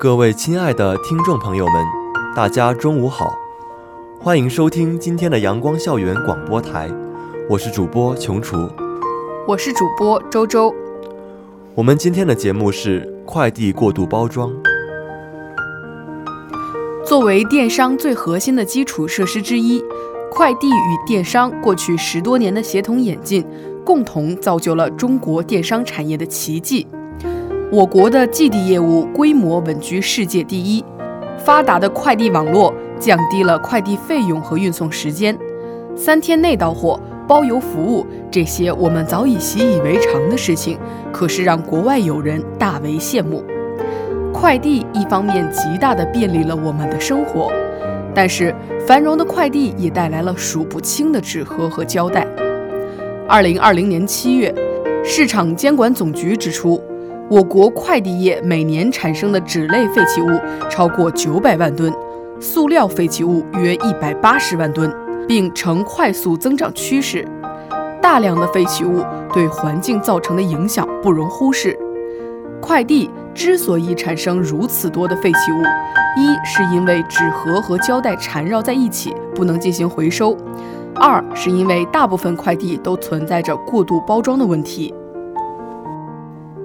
各位亲爱的听众朋友们，大家中午好，欢迎收听今天的阳光校园广播台，我是主播琼厨，我是主播周周。我们今天的节目是快递过度包装。作为电商最核心的基础设施之一，快递与电商过去十多年的协同演进，共同造就了中国电商产业的奇迹。我国的寄递业务规模稳居世界第一，发达的快递网络降低了快递费用和运送时间，三天内到货、包邮服务这些我们早已习以为常的事情，可是让国外友人大为羡慕。快递一方面极大地便利了我们的生活，但是繁荣的快递也带来了数不清的纸盒和胶带。二零二零年七月，市场监管总局指出。我国快递业每年产生的纸类废弃物超过九百万吨，塑料废弃物约一百八十万吨，并呈快速增长趋势。大量的废弃物对环境造成的影响不容忽视。快递之所以产生如此多的废弃物，一是因为纸盒和胶带缠绕在一起不能进行回收；二是因为大部分快递都存在着过度包装的问题。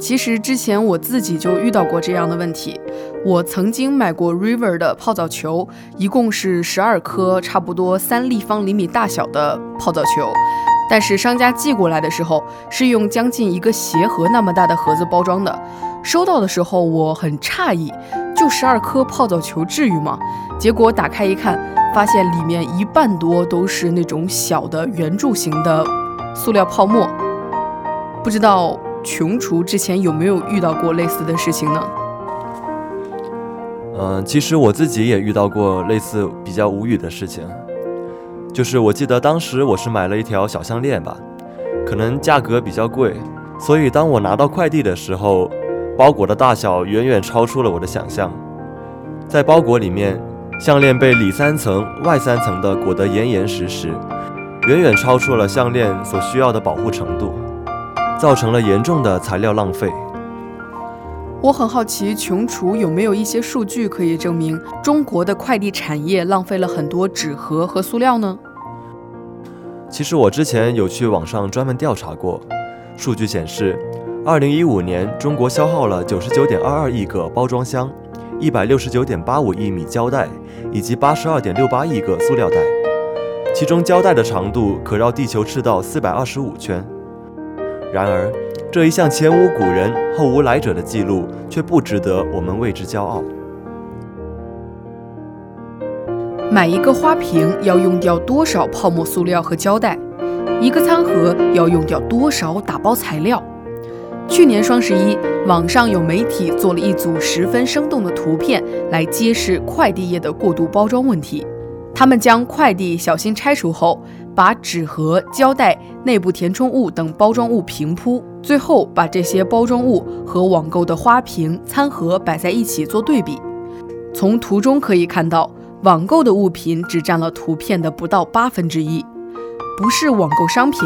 其实之前我自己就遇到过这样的问题。我曾经买过 River 的泡澡球，一共是十二颗，差不多三立方厘米大小的泡澡球。但是商家寄过来的时候是用将近一个鞋盒那么大的盒子包装的。收到的时候我很诧异，就十二颗泡澡球至于吗？结果打开一看，发现里面一半多都是那种小的圆柱形的塑料泡沫。不知道。穷厨之前有没有遇到过类似的事情呢？嗯，其实我自己也遇到过类似比较无语的事情，就是我记得当时我是买了一条小项链吧，可能价格比较贵，所以当我拿到快递的时候，包裹的大小远远超出了我的想象，在包裹里面，项链被里三层外三层的裹得严严实实，远远超出了项链所需要的保护程度。造成了严重的材料浪费。我很好奇，穷厨有没有一些数据可以证明中国的快递产业浪费了很多纸盒和塑料呢？其实我之前有去网上专门调查过，数据显示，二零一五年中国消耗了九十九点二二亿个包装箱，一百六十九点八五亿米胶带，以及八十二点六八亿个塑料袋，其中胶带的长度可绕地球赤道四百二十五圈。然而，这一项前无古人后无来者的记录，却不值得我们为之骄傲。买一个花瓶要用掉多少泡沫塑料和胶带？一个餐盒要用掉多少打包材料？去年双十一，网上有媒体做了一组十分生动的图片，来揭示快递业的过度包装问题。他们将快递小心拆除后。把纸盒、胶带、内部填充物等包装物平铺，最后把这些包装物和网购的花瓶、餐盒摆在一起做对比。从图中可以看到，网购的物品只占了图片的不到八分之一，不是网购商品，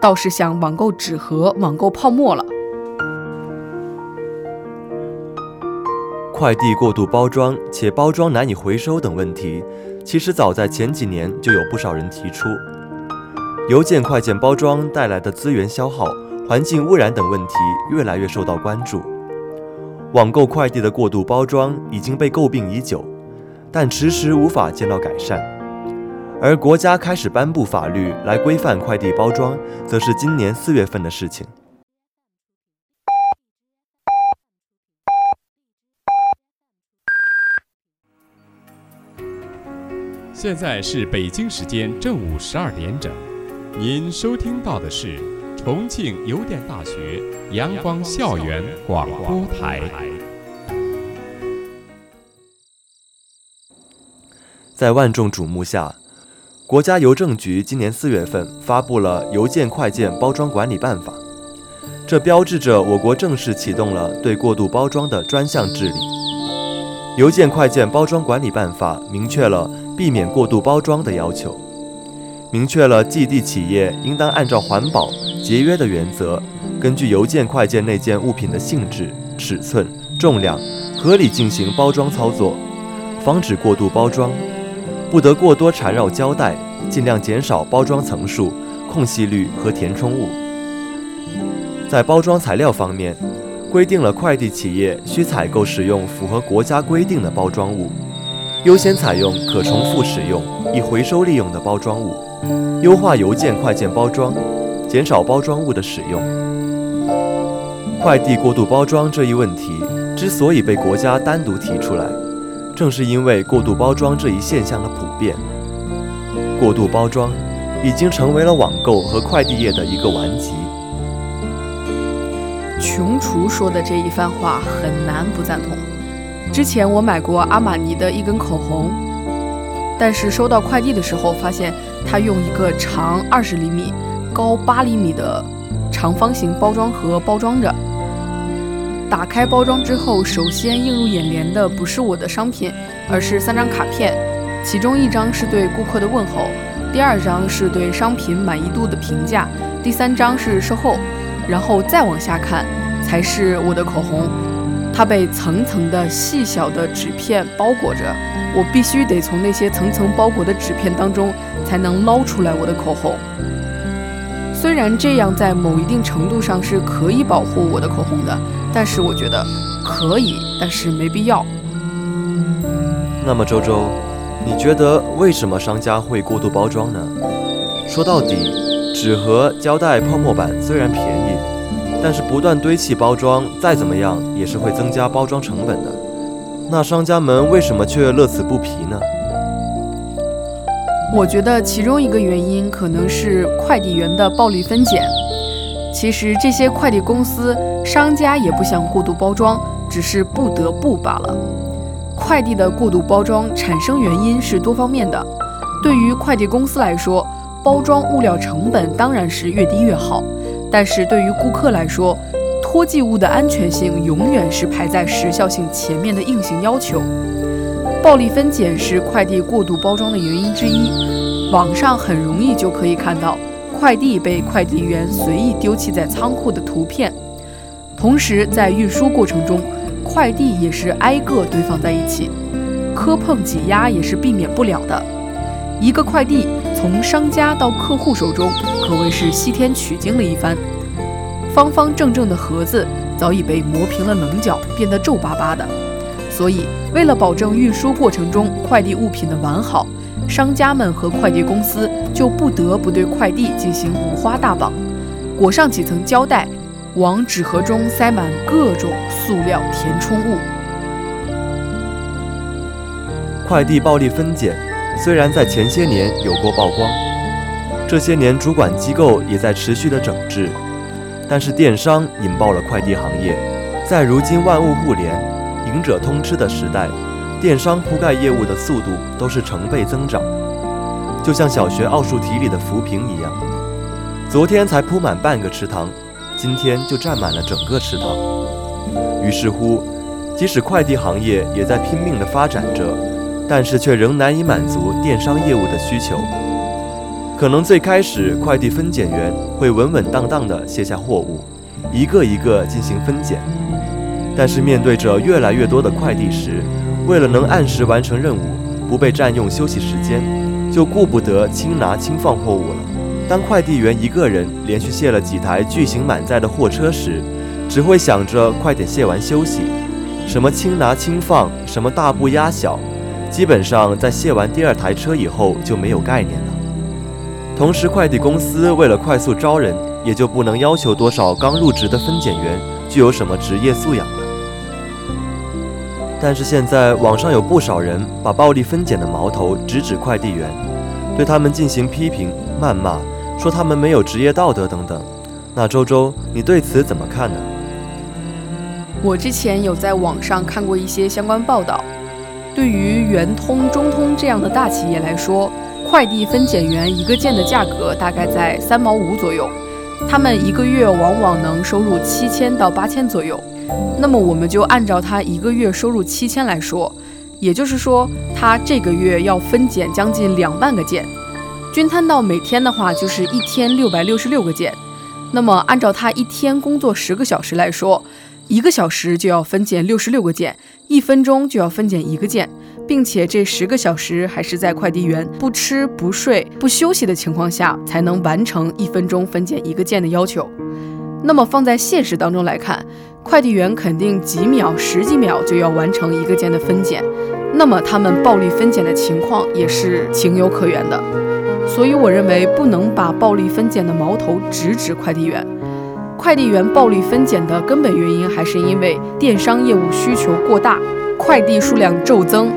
倒是像网购纸盒、网购泡沫了。快递过度包装且包装难以回收等问题。其实早在前几年就有不少人提出，邮件快件包装带来的资源消耗、环境污染等问题越来越受到关注。网购快递的过度包装已经被诟病已久，但迟迟无法见到改善。而国家开始颁布法律来规范快递包装，则是今年四月份的事情。现在是北京时间正午十二点整，您收听到的是重庆邮电大学阳光校园广播台。在万众瞩目下，国家邮政局今年四月份发布了《邮件快件包装管理办法》，这标志着我国正式启动了对过度包装的专项治理。《邮件快件包装管理办法》明确了避免过度包装的要求，明确了寄递企业应当按照环保、节约的原则，根据邮件快件内件物品的性质、尺寸、重量，合理进行包装操作，防止过度包装。不得过多缠绕胶带，尽量减少包装层数、空隙率和填充物。在包装材料方面，规定了快递企业需采购使用符合国家规定的包装物，优先采用可重复使用、易回收利用的包装物，优化邮件快件包装，减少包装物的使用。快递过度包装这一问题之所以被国家单独提出来。正是因为过度包装这一现象的普遍，过度包装已经成为了网购和快递业的一个顽疾。穷厨说的这一番话很难不赞同。之前我买过阿玛尼的一根口红，但是收到快递的时候，发现它用一个长二十厘米、高八厘米的长方形包装盒包装着。打开包装之后，首先映入眼帘的不是我的商品，而是三张卡片，其中一张是对顾客的问候，第二张是对商品满意度的评价，第三张是售后，然后再往下看才是我的口红。它被层层的细小的纸片包裹着，我必须得从那些层层包裹的纸片当中才能捞出来我的口红。虽然这样在某一定程度上是可以保护我的口红的。但是我觉得可以，但是没必要。那么周周，你觉得为什么商家会过度包装呢？说到底，纸盒、胶带、泡沫板虽然便宜，但是不断堆砌包装，再怎么样也是会增加包装成本的。那商家们为什么却乐此不疲呢？我觉得其中一个原因可能是快递员的暴力分拣。其实这些快递公司、商家也不想过度包装，只是不得不罢了。快递的过度包装产生原因是多方面的。对于快递公司来说，包装物料成本当然是越低越好。但是对于顾客来说，托寄物的安全性永远是排在时效性前面的硬性要求。暴力分拣是快递过度包装的原因之一。网上很容易就可以看到。快递被快递员随意丢弃在仓库的图片，同时在运输过程中，快递也是挨个堆放在一起，磕碰挤压也是避免不了的。一个快递从商家到客户手中，可谓是西天取经了一番。方方正正的盒子早已被磨平了棱角，变得皱巴巴的。所以，为了保证运输过程中快递物品的完好。商家们和快递公司就不得不对快递进行五花大绑，裹上几层胶带，往纸盒中塞满各种塑料填充物。快递暴力分拣虽然在前些年有过曝光，这些年主管机构也在持续的整治，但是电商引爆了快递行业，在如今万物互联、赢者通吃的时代。电商铺盖业务的速度都是成倍增长，就像小学奥数题里的浮萍一样，昨天才铺满半个池塘，今天就占满了整个池塘。于是乎，即使快递行业也在拼命的发展着，但是却仍难以满足电商业务的需求。可能最开始，快递分拣员会稳稳当当地卸下货物，一个一个进行分拣，但是面对着越来越多的快递时，为了能按时完成任务，不被占用休息时间，就顾不得轻拿轻放货物了。当快递员一个人连续卸了几台巨型满载的货车时，只会想着快点卸完休息。什么轻拿轻放，什么大步压小，基本上在卸完第二台车以后就没有概念了。同时，快递公司为了快速招人，也就不能要求多少刚入职的分拣员具有什么职业素养了。但是现在网上有不少人把暴力分拣的矛头直指快递员，对他们进行批评、谩骂，说他们没有职业道德等等。那周周，你对此怎么看呢？我之前有在网上看过一些相关报道，对于圆通、中通这样的大企业来说，快递分拣员一个件的价格大概在三毛五左右，他们一个月往往能收入七千到八千左右。那么我们就按照他一个月收入七千来说，也就是说，他这个月要分拣将近两万个件，均摊到每天的话，就是一天六百六十六个件。那么按照他一天工作十个小时来说，一个小时就要分拣六十六个件，一分钟就要分拣一个件，并且这十个小时还是在快递员不吃不睡不休息的情况下才能完成一分钟分拣一个件的要求。那么放在现实当中来看，快递员肯定几秒、十几秒就要完成一个件的分拣，那么他们暴力分拣的情况也是情有可原的。所以我认为不能把暴力分拣的矛头直指快递员。快递员暴力分拣的根本原因还是因为电商业务需求过大，快递数量骤增，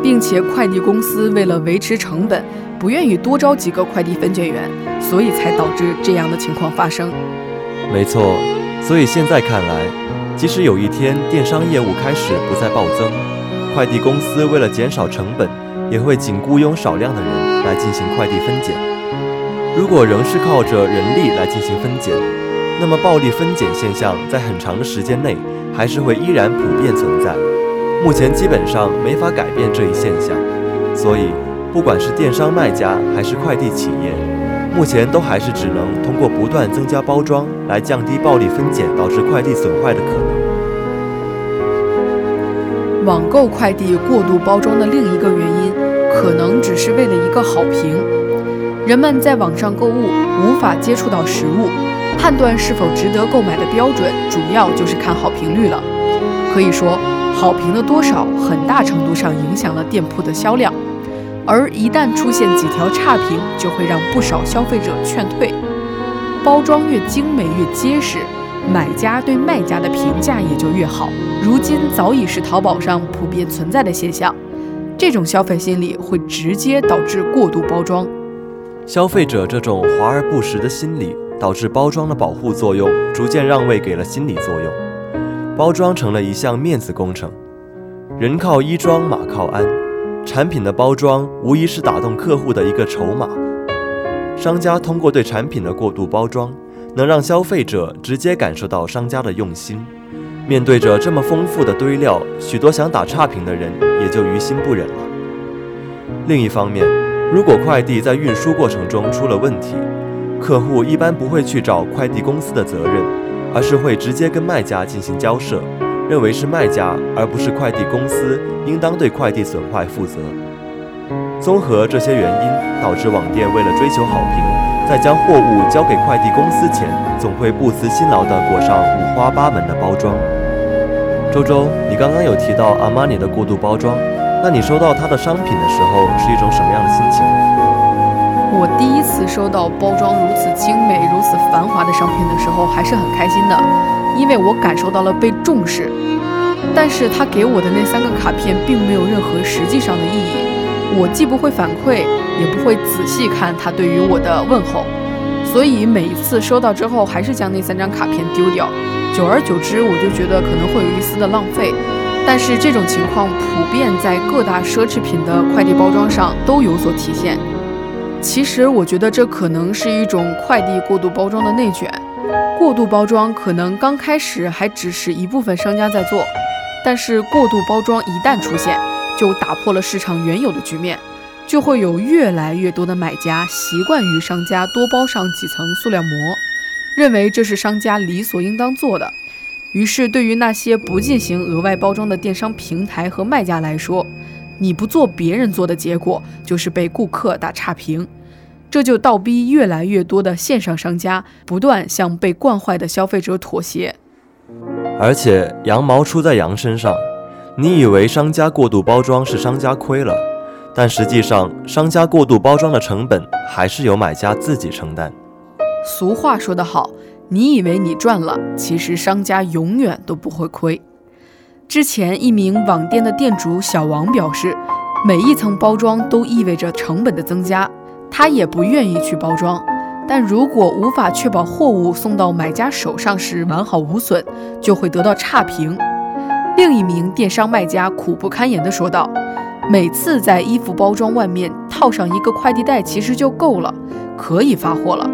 并且快递公司为了维持成本，不愿意多招几个快递分拣员，所以才导致这样的情况发生。没错，所以现在看来，即使有一天电商业务开始不再暴增，快递公司为了减少成本，也会仅雇佣少量的人来进行快递分拣。如果仍是靠着人力来进行分拣，那么暴力分拣现象在很长的时间内还是会依然普遍存在。目前基本上没法改变这一现象，所以不管是电商卖家还是快递企业，目前都还是只能通过不断增加包装来降低暴力分拣导致快递损坏的可能。网购快递过度包装的另一个原因，可能只是为了一个好评。人们在网上购物无法接触到实物。判断是否值得购买的标准，主要就是看好评率了。可以说，好评的多少，很大程度上影响了店铺的销量。而一旦出现几条差评，就会让不少消费者劝退。包装越精美越结实，买家对卖家的评价也就越好。如今早已是淘宝上普遍存在的现象。这种消费心理会直接导致过度包装。消费者这种华而不实的心理。导致包装的保护作用逐渐让位给了心理作用，包装成了一项面子工程。人靠衣装，马靠鞍，产品的包装无疑是打动客户的一个筹码。商家通过对产品的过度包装，能让消费者直接感受到商家的用心。面对着这么丰富的堆料，许多想打差评的人也就于心不忍了。另一方面，如果快递在运输过程中出了问题，客户一般不会去找快递公司的责任，而是会直接跟卖家进行交涉，认为是卖家而不是快递公司应当对快递损坏负责。综合这些原因，导致网店为了追求好评，在将货物交给快递公司前，总会不辞辛劳地裹上五花八门的包装。周周，你刚刚有提到阿玛尼的过度包装，那你收到他的商品的时候是一种什么样的心情？我第一次收到包装如此精美、如此繁华的商品的时候，还是很开心的，因为我感受到了被重视。但是他给我的那三个卡片并没有任何实际上的意义，我既不会反馈，也不会仔细看他对于我的问候，所以每一次收到之后，还是将那三张卡片丢掉。久而久之，我就觉得可能会有一丝的浪费。但是这种情况普遍在各大奢侈品的快递包装上都有所体现。其实我觉得这可能是一种快递过度包装的内卷。过度包装可能刚开始还只是一部分商家在做，但是过度包装一旦出现，就打破了市场原有的局面，就会有越来越多的买家习惯于商家多包上几层塑料膜，认为这是商家理所应当做的。于是，对于那些不进行额外包装的电商平台和卖家来说，你不做别人做的结果，就是被顾客打差评，这就倒逼越来越多的线上商家不断向被惯坏的消费者妥协。而且羊毛出在羊身上，你以为商家过度包装是商家亏了，但实际上商家过度包装的成本还是由买家自己承担。俗话说得好，你以为你赚了，其实商家永远都不会亏。之前，一名网店的店主小王表示，每一层包装都意味着成本的增加，他也不愿意去包装。但如果无法确保货物送到买家手上时完好无损，就会得到差评。另一名电商卖家苦不堪言地说道：“每次在衣服包装外面套上一个快递袋，其实就够了，可以发货了。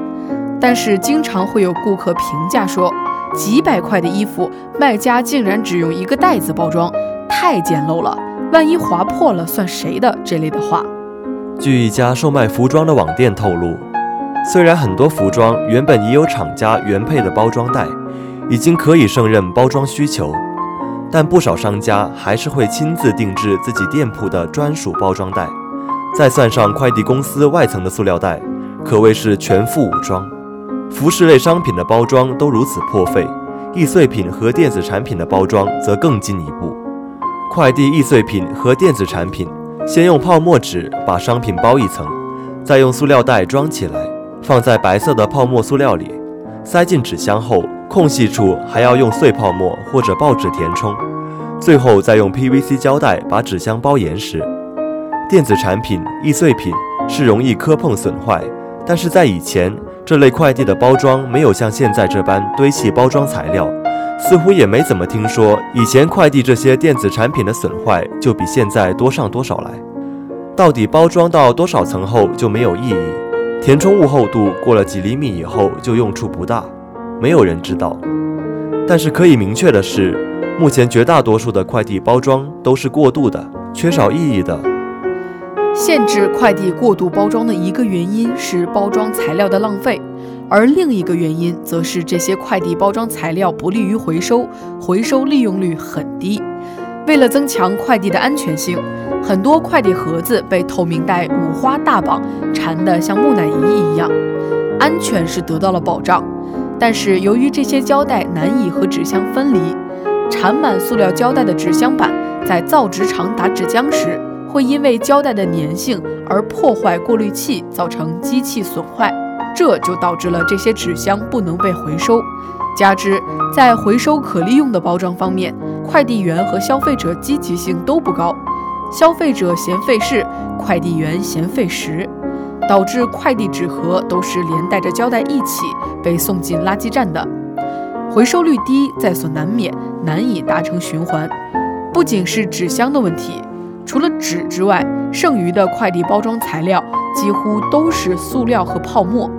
但是经常会有顾客评价说，几百块的衣服，卖家竟然只用一个袋子包装，太简陋了。万一划破了，算谁的？”这类的话。据一家售卖服装的网店透露，虽然很多服装原本已有厂家原配的包装袋，已经可以胜任包装需求。但不少商家还是会亲自定制自己店铺的专属包装袋，再算上快递公司外层的塑料袋，可谓是全副武装。服饰类商品的包装都如此破费，易碎品和电子产品的包装则更进一步。快递易碎品和电子产品，先用泡沫纸把商品包一层，再用塑料袋装起来，放在白色的泡沫塑料里，塞进纸箱后。空隙处还要用碎泡沫或者报纸填充，最后再用 PVC 胶带把纸箱包严实。电子产品易碎品是容易磕碰损坏，但是在以前这类快递的包装没有像现在这般堆砌包装材料，似乎也没怎么听说以前快递这些电子产品的损坏就比现在多上多少来。到底包装到多少层后就没有意义？填充物厚度过了几厘米以后就用处不大。没有人知道，但是可以明确的是，目前绝大多数的快递包装都是过度的、缺少意义的。限制快递过度包装的一个原因是包装材料的浪费，而另一个原因则是这些快递包装材料不利于回收，回收利用率很低。为了增强快递的安全性，很多快递盒子被透明袋五花大绑缠得像木乃伊一样，安全是得到了保障。但是由于这些胶带难以和纸箱分离，缠满塑料胶带的纸箱板在造纸厂打纸浆时，会因为胶带的粘性而破坏过滤器，造成机器损坏，这就导致了这些纸箱不能被回收。加之在回收可利用的包装方面，快递员和消费者积极性都不高，消费者嫌费事，快递员嫌费时。导致快递纸盒都是连带着胶带一起被送进垃圾站的，回收率低在所难免，难以达成循环。不仅是纸箱的问题，除了纸之外，剩余的快递包装材料几乎都是塑料和泡沫，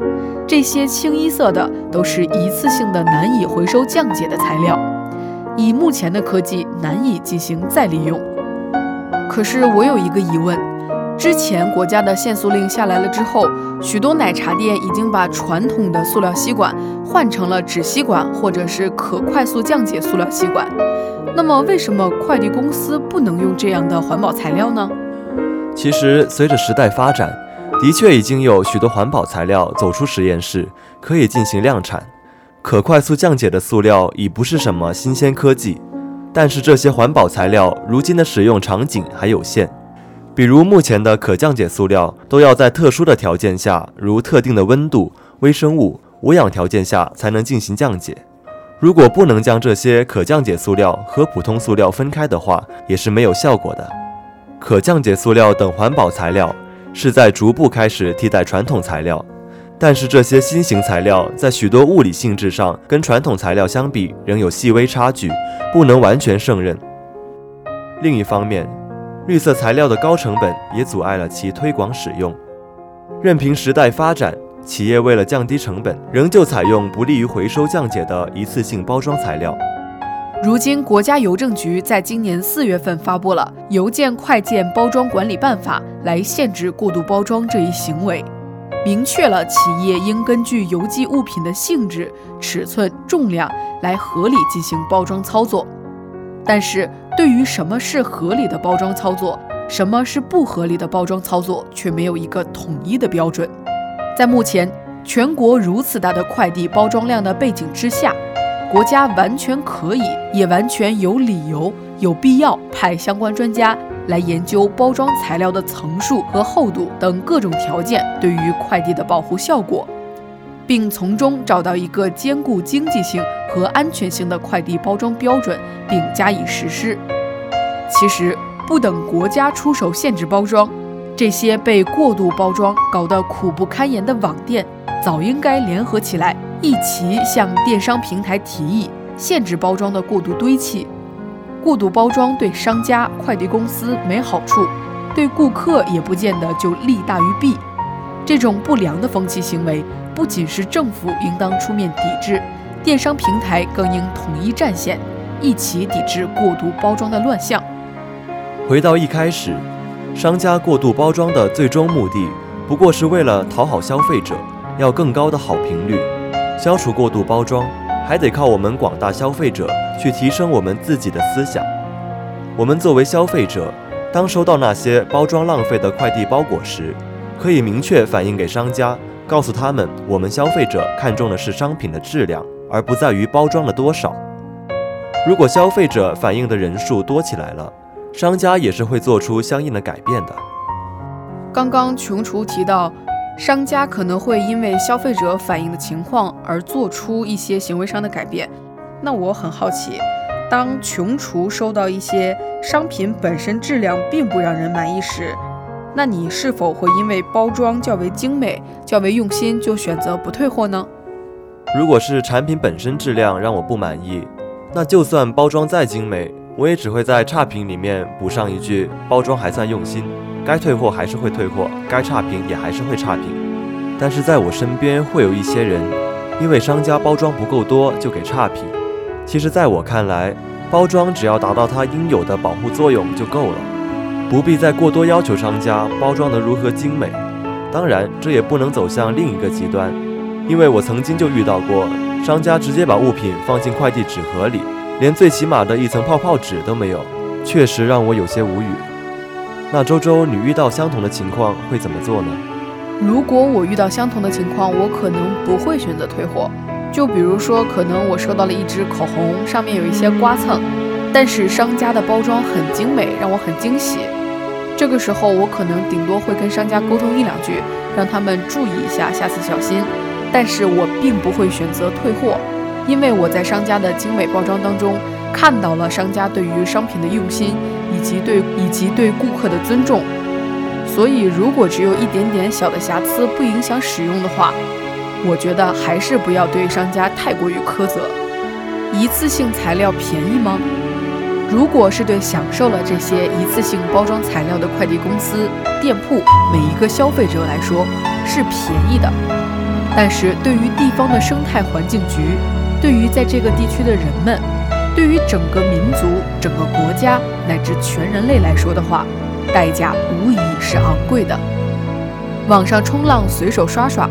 这些清一色的都是一次性的难以回收降解的材料，以目前的科技难以进行再利用。可是我有一个疑问。之前国家的限塑令下来了之后，许多奶茶店已经把传统的塑料吸管换成了纸吸管，或者是可快速降解塑料吸管。那么，为什么快递公司不能用这样的环保材料呢？其实，随着时代发展，的确已经有许多环保材料走出实验室，可以进行量产。可快速降解的塑料已不是什么新鲜科技，但是这些环保材料如今的使用场景还有限。比如目前的可降解塑料都要在特殊的条件下，如特定的温度、微生物、无氧条件下才能进行降解。如果不能将这些可降解塑料和普通塑料分开的话，也是没有效果的。可降解塑料等环保材料是在逐步开始替代传统材料，但是这些新型材料在许多物理性质上跟传统材料相比仍有细微差距，不能完全胜任。另一方面，绿色材料的高成本也阻碍了其推广使用。任凭时代发展，企业为了降低成本，仍旧采用不利于回收降解的一次性包装材料。如今，国家邮政局在今年四月份发布了《邮件快件包装管理办法》，来限制过度包装这一行为，明确了企业应根据邮寄物品的性质、尺寸、重量来合理进行包装操作。但是，对于什么是合理的包装操作，什么是不合理的包装操作，却没有一个统一的标准。在目前全国如此大的快递包装量的背景之下，国家完全可以，也完全有理由、有必要派相关专家来研究包装材料的层数和厚度等各种条件对于快递的保护效果。并从中找到一个兼顾经济性和安全性的快递包装标准，并加以实施。其实，不等国家出手限制包装，这些被过度包装搞得苦不堪言的网店，早应该联合起来，一起向电商平台提议限制包装的过度堆砌。过度包装对商家、快递公司没好处，对顾客也不见得就利大于弊。这种不良的风气行为，不仅是政府应当出面抵制，电商平台更应统一战线，一起抵制过度包装的乱象。回到一开始，商家过度包装的最终目的，不过是为了讨好消费者，要更高的好评率。消除过度包装，还得靠我们广大消费者去提升我们自己的思想。我们作为消费者，当收到那些包装浪费的快递包裹时，可以明确反映给商家，告诉他们，我们消费者看重的是商品的质量，而不在于包装了多少。如果消费者反映的人数多起来了，商家也是会做出相应的改变的。刚刚琼厨提到，商家可能会因为消费者反映的情况而做出一些行为上的改变。那我很好奇，当琼厨收到一些商品本身质量并不让人满意时，那你是否会因为包装较为精美、较为用心就选择不退货呢？如果是产品本身质量让我不满意，那就算包装再精美。我也只会在差评里面补上一句：包装还算用心，该退货还是会退货，该差评也还是会差评。但是在我身边会有一些人，因为商家包装不够多就给差评。其实，在我看来，包装只要达到它应有的保护作用就够了，不必再过多要求商家包装得如何精美。当然，这也不能走向另一个极端，因为我曾经就遇到过商家直接把物品放进快递纸盒里。连最起码的一层泡泡纸都没有，确实让我有些无语。那周周，你遇到相同的情况会怎么做呢？如果我遇到相同的情况，我可能不会选择退货。就比如说，可能我收到了一支口红，上面有一些刮蹭，但是商家的包装很精美，让我很惊喜。这个时候，我可能顶多会跟商家沟通一两句，让他们注意一下，下次小心。但是我并不会选择退货。因为我在商家的精美包装当中看到了商家对于商品的用心，以及对以及对顾客的尊重，所以如果只有一点点小的瑕疵不影响使用的话，我觉得还是不要对商家太过于苛责。一次性材料便宜吗？如果是对享受了这些一次性包装材料的快递公司、店铺每一个消费者来说是便宜的，但是对于地方的生态环境局。对于在这个地区的人们，对于整个民族、整个国家乃至全人类来说的话，代价无疑是昂贵的。网上冲浪随手刷刷，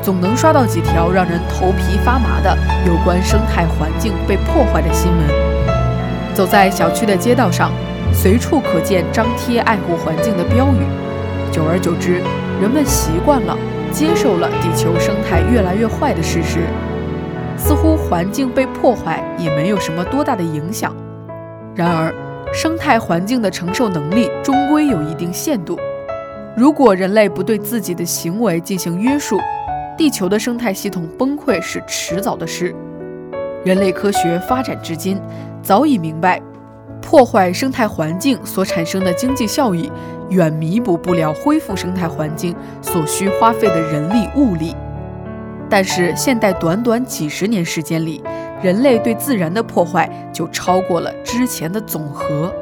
总能刷到几条让人头皮发麻的有关生态环境被破坏的新闻。走在小区的街道上，随处可见张贴爱护环境的标语。久而久之，人们习惯了，接受了地球生态越来越坏的事实。似乎环境被破坏也没有什么多大的影响。然而，生态环境的承受能力终归有一定限度。如果人类不对自己的行为进行约束，地球的生态系统崩溃是迟早的事。人类科学发展至今，早已明白，破坏生态环境所产生的经济效益，远弥补不了恢复生态环境所需花费的人力物力。但是，现代短短几十年时间里，人类对自然的破坏就超过了之前的总和。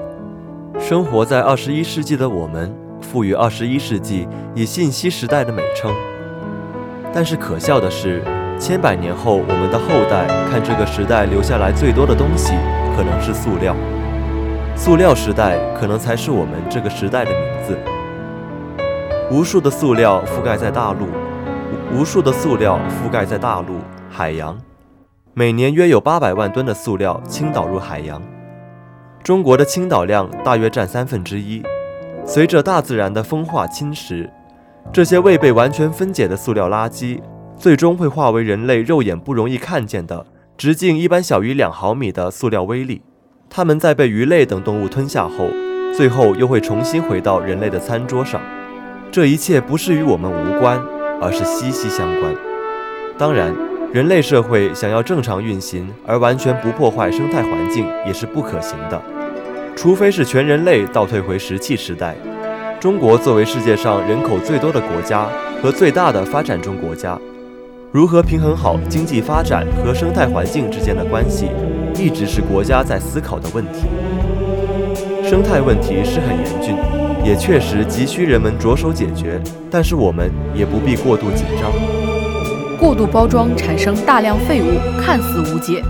生活在二十一世纪的我们，赋予二十一世纪以信息时代的美称。但是可笑的是，千百年后，我们的后代看这个时代留下来最多的东西，可能是塑料。塑料时代可能才是我们这个时代的名。无数的塑料覆盖在大陆。无数的塑料覆盖在大陆、海洋，每年约有八百万吨的塑料倾倒入海洋。中国的倾倒量大约占三分之一。随着大自然的风化侵蚀，这些未被完全分解的塑料垃圾，最终会化为人类肉眼不容易看见的、直径一般小于两毫米的塑料微粒。它们在被鱼类等动物吞下后，最后又会重新回到人类的餐桌上。这一切不是与我们无关。而是息息相关。当然，人类社会想要正常运行而完全不破坏生态环境也是不可行的，除非是全人类倒退回石器时代。中国作为世界上人口最多的国家和最大的发展中国家，如何平衡好经济发展和生态环境之间的关系，一直是国家在思考的问题。生态问题是很严峻，也确实急需人们着手解决，但是我们也不必过度紧张。过度包装产生大量废物，看似无解，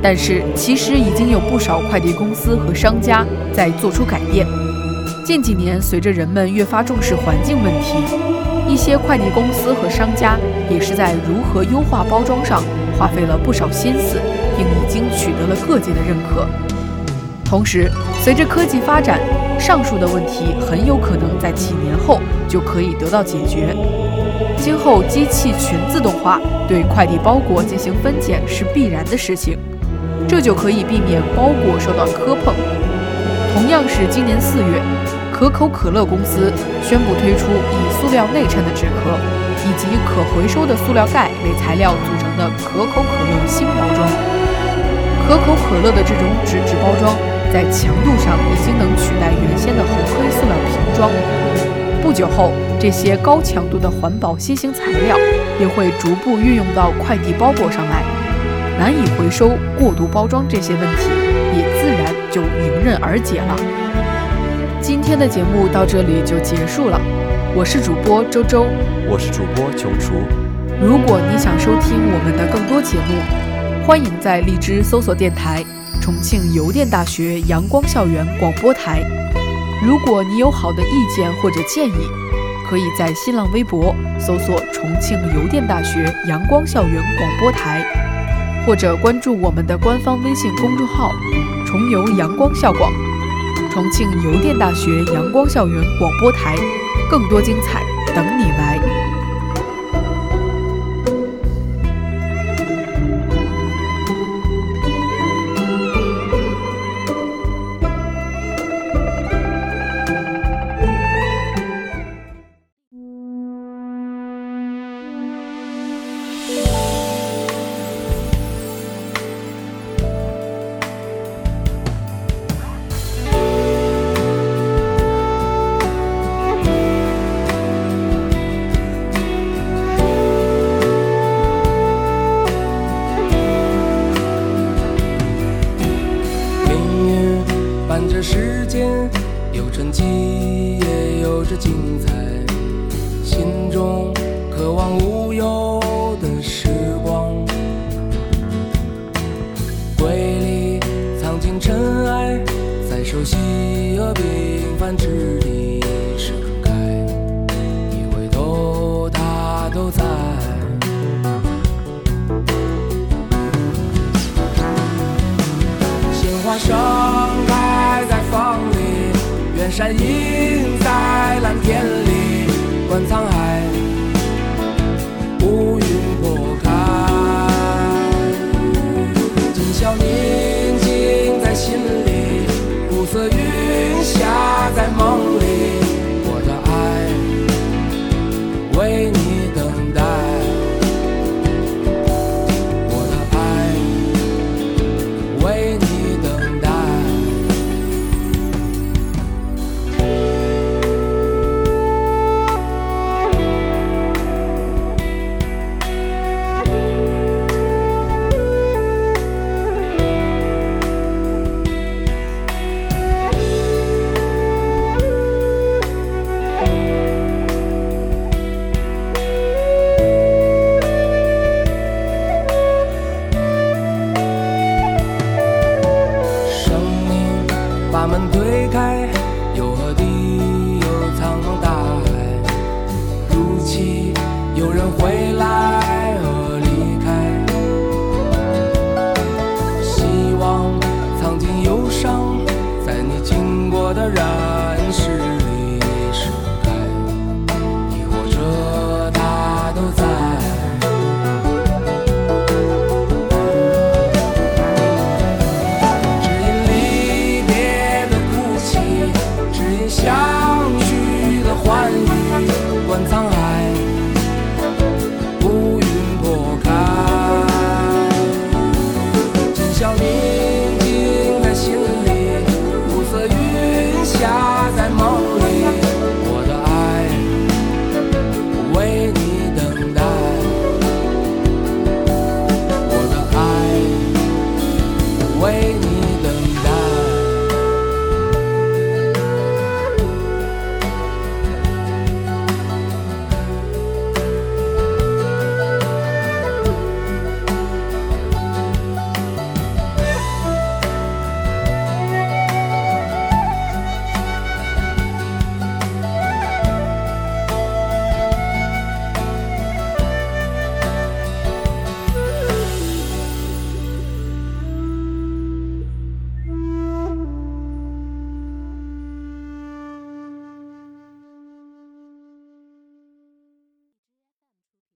但是其实已经有不少快递公司和商家在做出改变。近几年，随着人们越发重视环境问题，一些快递公司和商家也是在如何优化包装上花费了不少心思，并已经取得了各界的认可。同时，随着科技发展，上述的问题很有可能在几年后就可以得到解决。今后机器全自动化对快递包裹进行分拣是必然的事情，这就可以避免包裹受到磕碰。同样是今年四月。可口可乐公司宣布推出以塑料内衬的纸壳以及可回收的塑料盖为材料组成的可口可乐新包装。可口可乐的这种纸质包装在强度上已经能取代原先的红黑塑料瓶装。不久后，这些高强度的环保新型材料也会逐步运用到快递包裹上来，难以回收、过度包装这些问题也自然就迎刃而解了。今天的节目到这里就结束了，我是主播周周，我是主播九厨。如果你想收听我们的更多节目，欢迎在荔枝搜索电台“重庆邮电大学阳光校园广播台”。如果你有好的意见或者建议，可以在新浪微博搜索“重庆邮电大学阳光校园广播台”，或者关注我们的官方微信公众号“重邮阳光校广”。重庆邮电大学阳光校园广播台，更多精彩等你来。熟悉和平凡之地盛开，你回头，它都在。鲜花盛开在风里，远山映在蓝天里，观沧海。家在梦里。